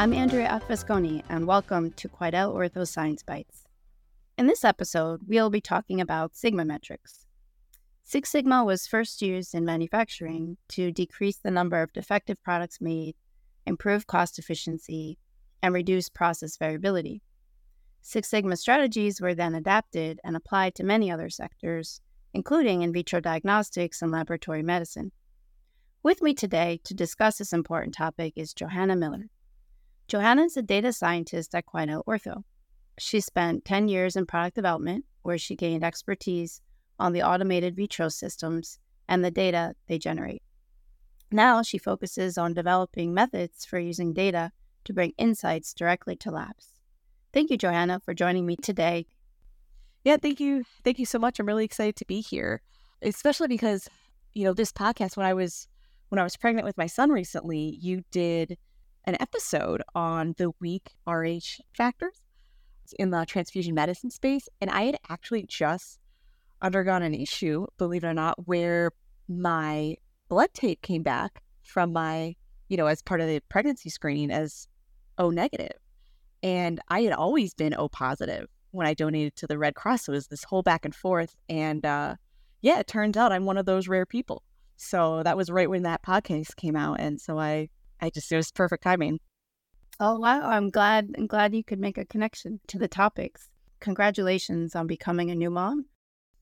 I'm Andrea Afasconi, and welcome to Quidel Ortho Science Bites. In this episode, we'll be talking about Sigma metrics. Six Sigma was first used in manufacturing to decrease the number of defective products made, improve cost efficiency, and reduce process variability. Six Sigma strategies were then adapted and applied to many other sectors, including in vitro diagnostics and laboratory medicine. With me today to discuss this important topic is Johanna Miller. Johanna is a data scientist at Quidel Ortho. She spent 10 years in product development, where she gained expertise on the automated Vitros systems and the data they generate. Now she focuses on developing methods for using data to bring insights directly to labs. Thank you, Johanna, for joining me today. Yeah, thank you. Thank you so much. I'm really excited to be here, especially because, you know, this podcast, when I was when I was pregnant with my son recently, you did an episode on the weak RH factors in the transfusion medicine space. And I had actually just undergone an issue, believe it or not, where my blood tape came back from my, you know, as part of the pregnancy screening as O negative. And I had always been O positive when I donated to the Red Cross. It was this whole back and forth. And uh, yeah, it turns out I'm one of those rare people. So that was right when that podcast came out. And so I, I just, it was perfect timing. Oh, wow. I'm glad, I'm glad you could make a connection to the topics. Congratulations on becoming a new mom.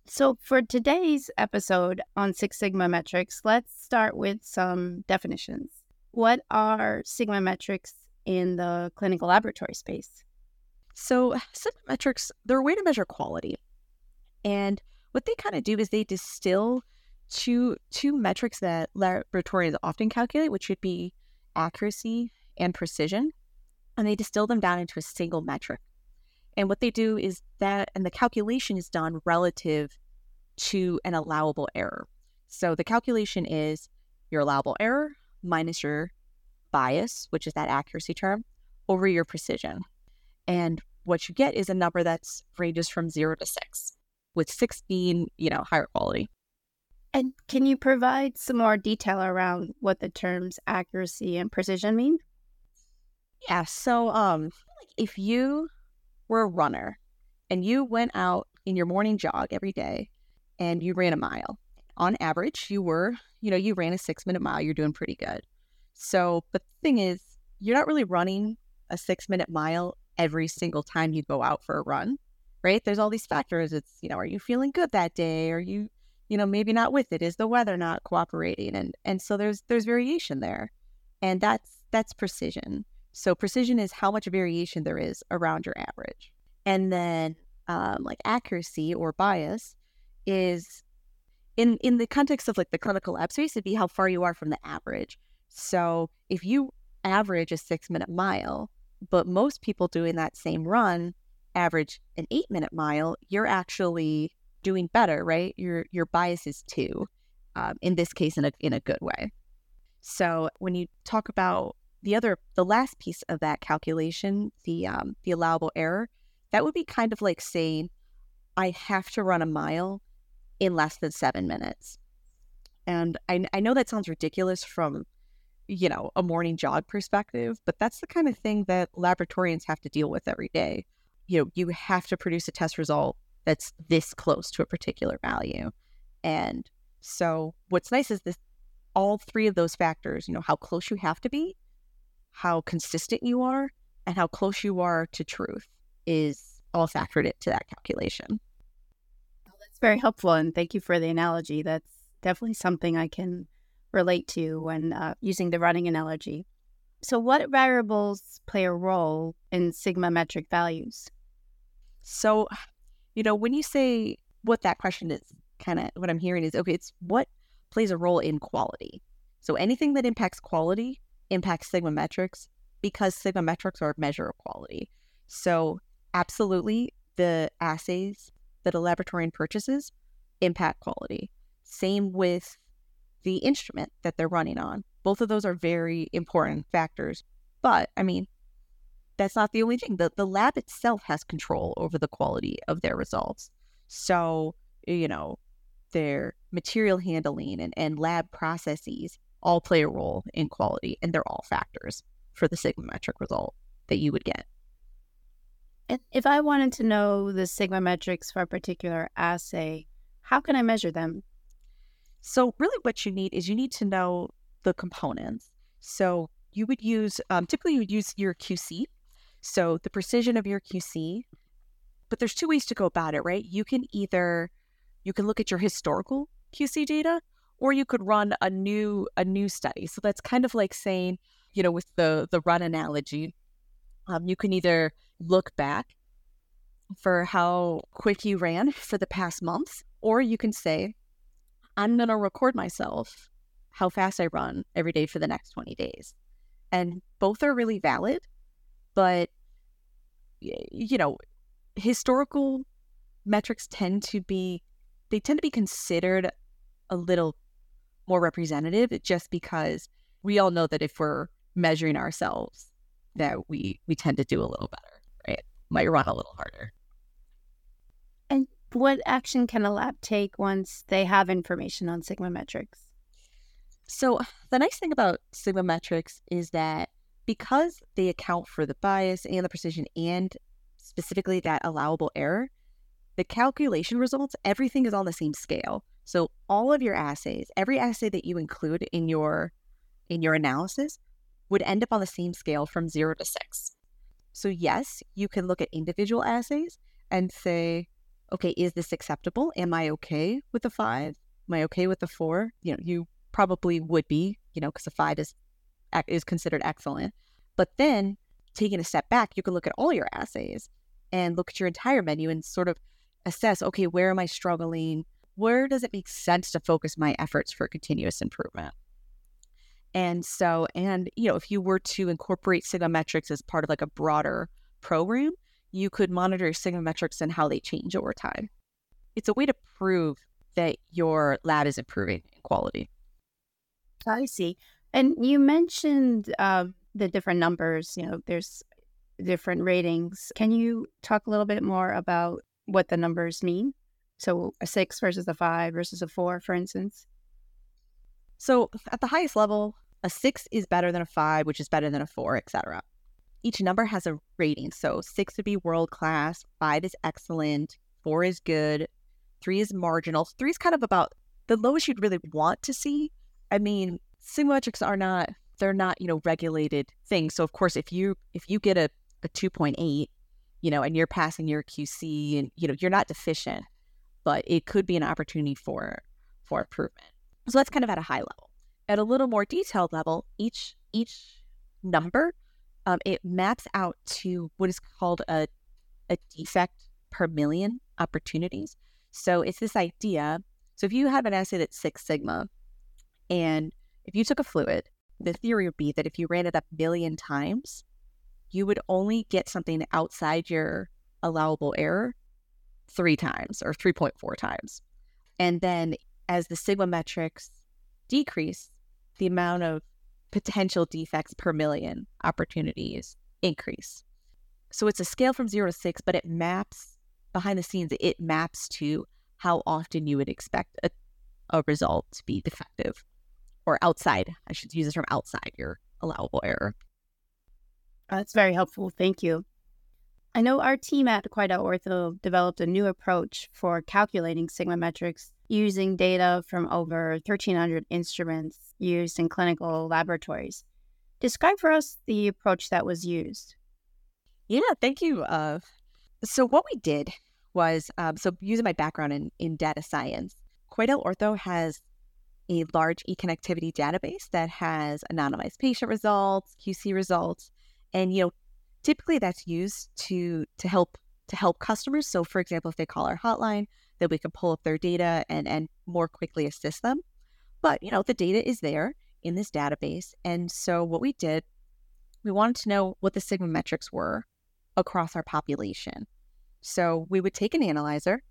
So, for today's episode on Six Sigma metrics, let's start with some definitions. What are Sigma metrics in the clinical laboratory space? So, Sigma metrics, they're a way to measure quality. And what they kind of do is they distill two, two metrics that laboratorians often calculate, which would be accuracy and precision. And they distill them down into a single metric. And what they do is that, and the calculation is done relative to an allowable error. So the calculation is your allowable error minus your bias, which is that accuracy term, over your precision. And what you get is a number that's ranges from zero to six, with six being, you know, higher quality. And can you provide some more detail around what the terms accuracy and precision mean? Yeah. So, um, if you were a runner and you went out in your morning jog every day and you ran a mile, on average, you were, you know, you ran a six minute mile, you're doing pretty good. So, but the thing is, you're not really running a six minute mile every single time you go out for a run, right? There's all these factors. It's, you know, are you feeling good that day? Are you, you know, maybe not with it? Is the weather not cooperating? And and so there's there's variation there. And that's that's precision. So precision is how much variation there is around your average. And then um, like accuracy or bias is in in the context of like the clinical lab space, it'd be how far you are from the average. So if you average a six minute mile, but most people doing that same run average an eight minute mile, you're actually doing better, right? Your your bias is two, um, in this case, in a in a good way. So when you talk about the other, the last piece of that calculation, the um, the allowable error, that would be kind of like saying, I have to run a mile in less than seven minutes. And I, I know that sounds ridiculous from you know, a morning jog perspective, but that's the kind of thing that laboratorians have to deal with every day. You know, you have to produce a test result that's this close to a particular value. And so what's nice is this all three of those factors, you know, how close you have to be, how consistent you are, and how close you are to truth is all factored into that calculation. That's very helpful. And thank you for the analogy. That's definitely something I can relate to when uh, using the running analogy. So, what variables play a role in sigma metric values? So, you know, when you say what that question is, kind of what I'm hearing is okay, it's what plays a role in quality. So, anything that impacts quality impacts sigma metrics because sigma metrics are a measure of quality. So, absolutely, the assays that a laboratorian purchases impact quality. Same with the instrument that they're running on. Both of those are very important factors. But I mean, that's not the only thing. The, the lab itself has control over the quality of their results. So, you know, their material handling and, and lab processes all play a role in quality, and they're all factors for the sigmametric result that you would get. And if I wanted to know the sigma metrics for a particular assay, how can I measure them? So, really, what you need is you need to know the components. So, you would use um, typically you would use your QC. So, the precision of your QC. But there's two ways to go about it, right? You can either you can look at your historical QC data, or you could run a new a new study. So that's kind of like saying, you know, with the the run analogy, um, you can either look back for how quick you ran for the past month, or you can say, I'm going to record myself how fast I run every day for the next 20 days. And both are really valid, but, you know, historical metrics tend to be, they tend to be considered a little more representative just because we all know that if we're measuring ourselves, that we we tend to do a little better, right? Might run a little harder. And what action can a lab take once they have information on sigma metrics? So the nice thing about sigma metrics is that because they account for the bias and the precision and specifically that allowable error, the calculation results, everything is on the same scale. So all of your assays, every assay that you include in your in your analysis would end up on the same scale from 0 to 6. So yes, you can look at individual assays and say, okay, is this acceptable? Am I okay with the 5? Am I okay with the 4? You know, you probably would be, you know, because a 5 is is considered excellent. But then taking a step back, you can look at all your assays and look at your entire menu and sort of assess, okay, where am I struggling? where does it make sense to focus my efforts for continuous improvement? And so, and you know, if you were to incorporate Sigma metrics as part of like a broader program, you could monitor Sigma metrics and how they change over time. It's a way to prove that your lab is improving in quality. I see. And you mentioned uh, the different numbers. You know, there's different ratings. Can you talk a little bit more about what the numbers mean? So a six versus a five versus a four, for instance. So at the highest level, a six is better than a five, which is better than a four, etc. Each number has a rating. So six would be world class, five is excellent, four is good, three is marginal. Three is kind of about the lowest you'd really want to see. I mean, sigmametrics are not they're not, you know, regulated things. So of course if you if you get a, a 2.8, you know, and you're passing your QC and you know, you're not deficient but it could be an opportunity for for improvement. So that's kind of at a high level. At a little more detailed level, each each number um, it maps out to what is called a a defect per million opportunities. So it's this idea. So if you have an assay that's Six Sigma, and if you took a fluid, the theory would be that if you ran it a million times, you would only get something outside your allowable error three times or 3.4 times. And then as the sigma metrics decrease, the amount of potential defects per million opportunities increase. So it's a scale from zero to six, but it maps behind the scenes, it maps to how often you would expect a, a result to be defective or outside. I should use this term outside your allowable error. That's very helpful. Thank you. I know our team at Quidel Ortho developed a new approach for calculating sigma metrics using data from over 1,300 instruments used in clinical laboratories. Describe for us the approach that was used. Yeah, thank you. Uh, so, what we did was um, so using my background in, in data science, Quidel Ortho has a large e connectivity database that has anonymized patient results, QC results, and you know typically that's used to to help to help customers. So for example, if they call our hotline, then we can pull up their data and and more quickly assist them. But you know, the data is there in this database. And so what we did, we wanted to know what the sigma metrics were across our population. So we would take an analyzer,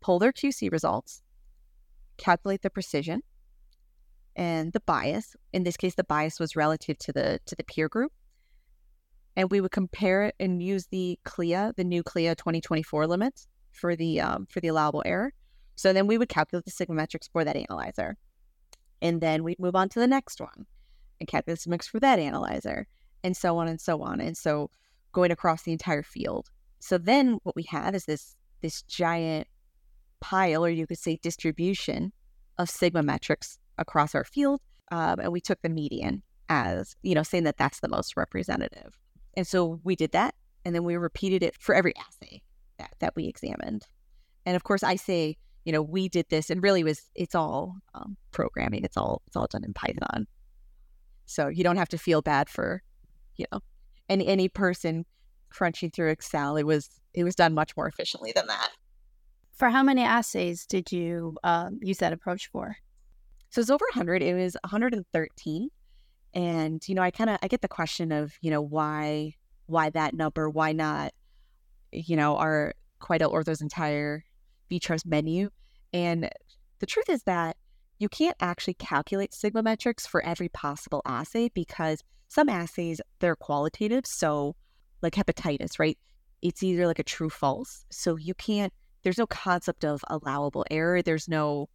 pull their QC results, calculate the precision and the bias. In this case, the bias was relative to the to the peer group and we would compare it and use the CLIA, the new CLIA 2024 limits for the um, for the allowable error. So then we would calculate the sigma metrics for that analyzer, and then we'd move on to the next one and calculate the metrics for that analyzer, and so on and so on. And so going across the entire field. So then what we have is this this giant pile, or you could say distribution of sigma metrics across our field, um, and we took the median as you know, saying that that's the most representative. And so we did that, and then we repeated it for every assay that that we examined. And of course, I say you know we did this, and really was it's all um, programming. It's all it's all done in Python. So you don't have to feel bad for you know any any person crunching through Excel. It was it was done much more efficiently than that. For how many assays did you uh, use that approach for? So it's over 100. It was 113. And you know, I kind of I get the question of you know why why that number? Why not you know our Quidel Ortho's entire Vitros menu? And the truth is that you can't actually calculate sigma metrics for every possible assay because some assays they're qualitative. So like hepatitis, right? It's either like a true false. So you can't, there's no concept of allowable error. There's no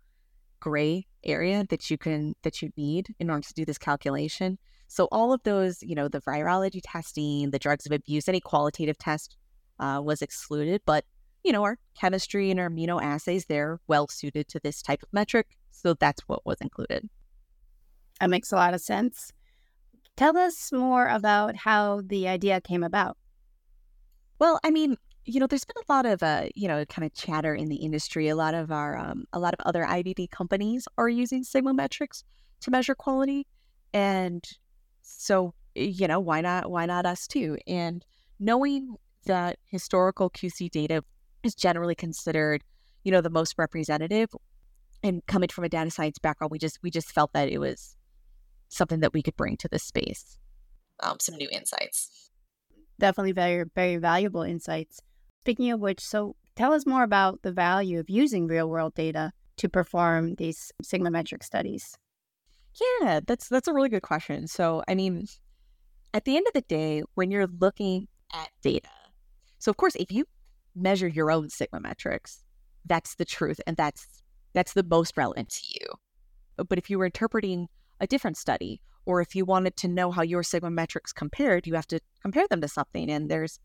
gray area that you can, that you need in order to do this calculation. So all of those, you know, the virology testing, the drugs of abuse, any qualitative test uh, was excluded. But, you know, our chemistry and our immunoassays, they're well suited to this type of metric. So that's what was included. That makes a lot of sense. Tell us more about how the idea came about. Well, I mean, you know, there's been a lot of, uh, you know, kind of chatter in the industry. A lot of our, um, a lot of other IVD companies are using Sigma metrics to measure quality, and so, you know, why not? Why not us too? And knowing that historical QC data is generally considered, you know, the most representative, and coming from a data science background, we just we just felt that it was something that we could bring to this space. Um, some new insights. Definitely very, very valuable insights. Speaking of which, so tell us more about the value of using real world data to perform these sigma metric studies. Yeah, that's that's a really good question. So, I mean, at the end of the day, when you're looking at data, so of course, if you measure your own sigma metrics, that's the truth and that's that's the most relevant to you. But if you were interpreting a different study. Or if you wanted to know how your sigma metrics compared, you have to compare them to something. And there's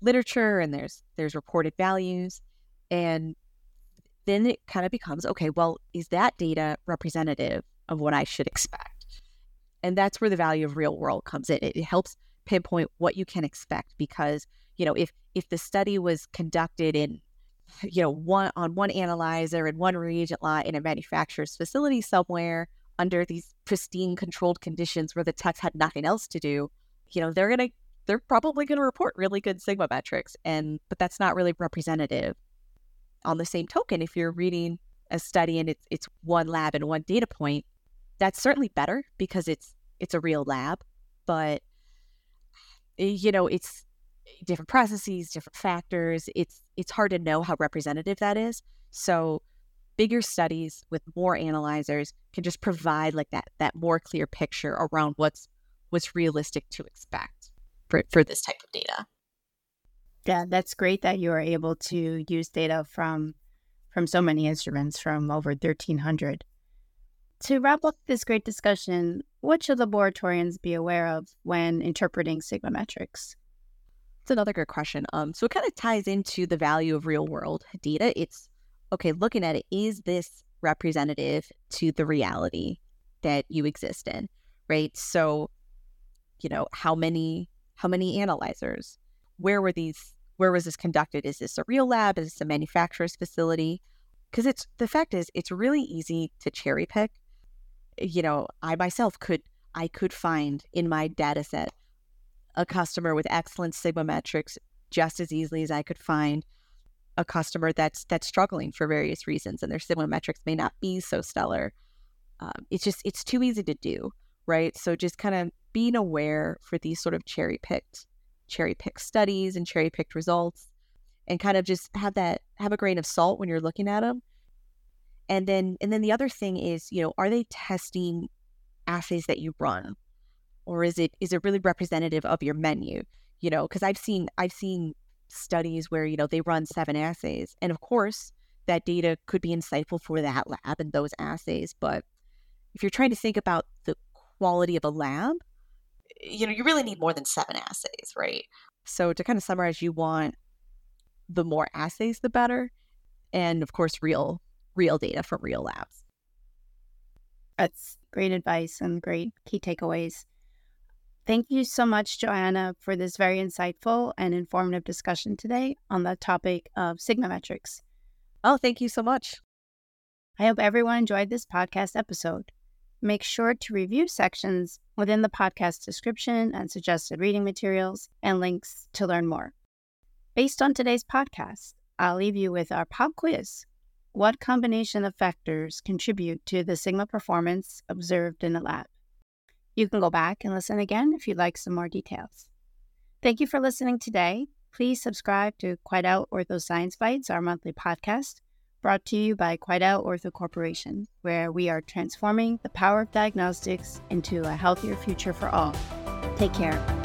literature and there's there's reported values. And then it kind of becomes, okay, well, is that data representative of what I should expect? And that's where the value of real world comes in. It, helps pinpoint what you can expect because, you know, if if the study was conducted in you know one on one analyzer and one reagent lot in a manufacturer's facility somewhere under these pristine controlled conditions where the techs had nothing else to do, you know, they're going to they're probably going to report really good sigma metrics and but that's not really representative. On the same token, if you're reading a study and it's it's one lab and one data point, that's certainly better because it's it's a real lab, but eh, you know, it's different processes, different factors. It's it's hard to know how representative that is. So bigger studies with more analyzers can just provide like that that more clear picture around what's what's realistic to expect for, for this type of data. Yeah, that's great that you are able to use data from from so many instruments from over 1300. To wrap up this great discussion, what should laboratorians be aware of when interpreting sigma metrics? It's another good question. Um, so it kind of ties into the value of real world data. It's okay, looking at it, is this representative to the reality that you exist in? Right. So, you know, how many how many analyzers? Where were these where was this conducted? Is this a real lab? Is this a manufacturer's facility? Because it's the fact is it's really easy to cherry pick. You know, I myself could I could find in my data set a customer with excellent sigma metrics just as easily as I could find a customer that's that's struggling for various reasons and their sigma metrics may not be so stellar um, it's just it's too easy to do right so just kind of being aware for these sort of cherry picked cherry picked studies and cherry picked results and kind of just have that have a grain of salt when you're looking at them and then and then the other thing is you know are they testing assays that you run? Or is it is it really representative of your menu? You know because i've seen i've seen studies where you know they run seven assays and of course that data could be insightful for that lab and those assays but if you're trying to think about the quality of a lab you know, you really need more than seven assays, right? So to kind of summarize, you want the more assays, the better, and of course, real real data from real labs. That's great advice and great key takeaways. Thank you so much, Johanna, for this very insightful and informative discussion today on the topic of Sigma metrics. Oh, thank you so much. I hope everyone enjoyed this podcast episode. Make sure to review sections within the podcast description and suggested reading materials and links to learn more. Based on today's podcast, I'll leave you with our pop quiz. What combination of factors contribute to the Sigma performance observed in the lab? You can go back and listen again if you'd like some more details. Thank you for listening today. Please subscribe to Quidel Ortho Science Bites, our monthly podcast, brought to you by Quidel Ortho Corporation, where we are transforming the power of diagnostics into a healthier future for all. Take care.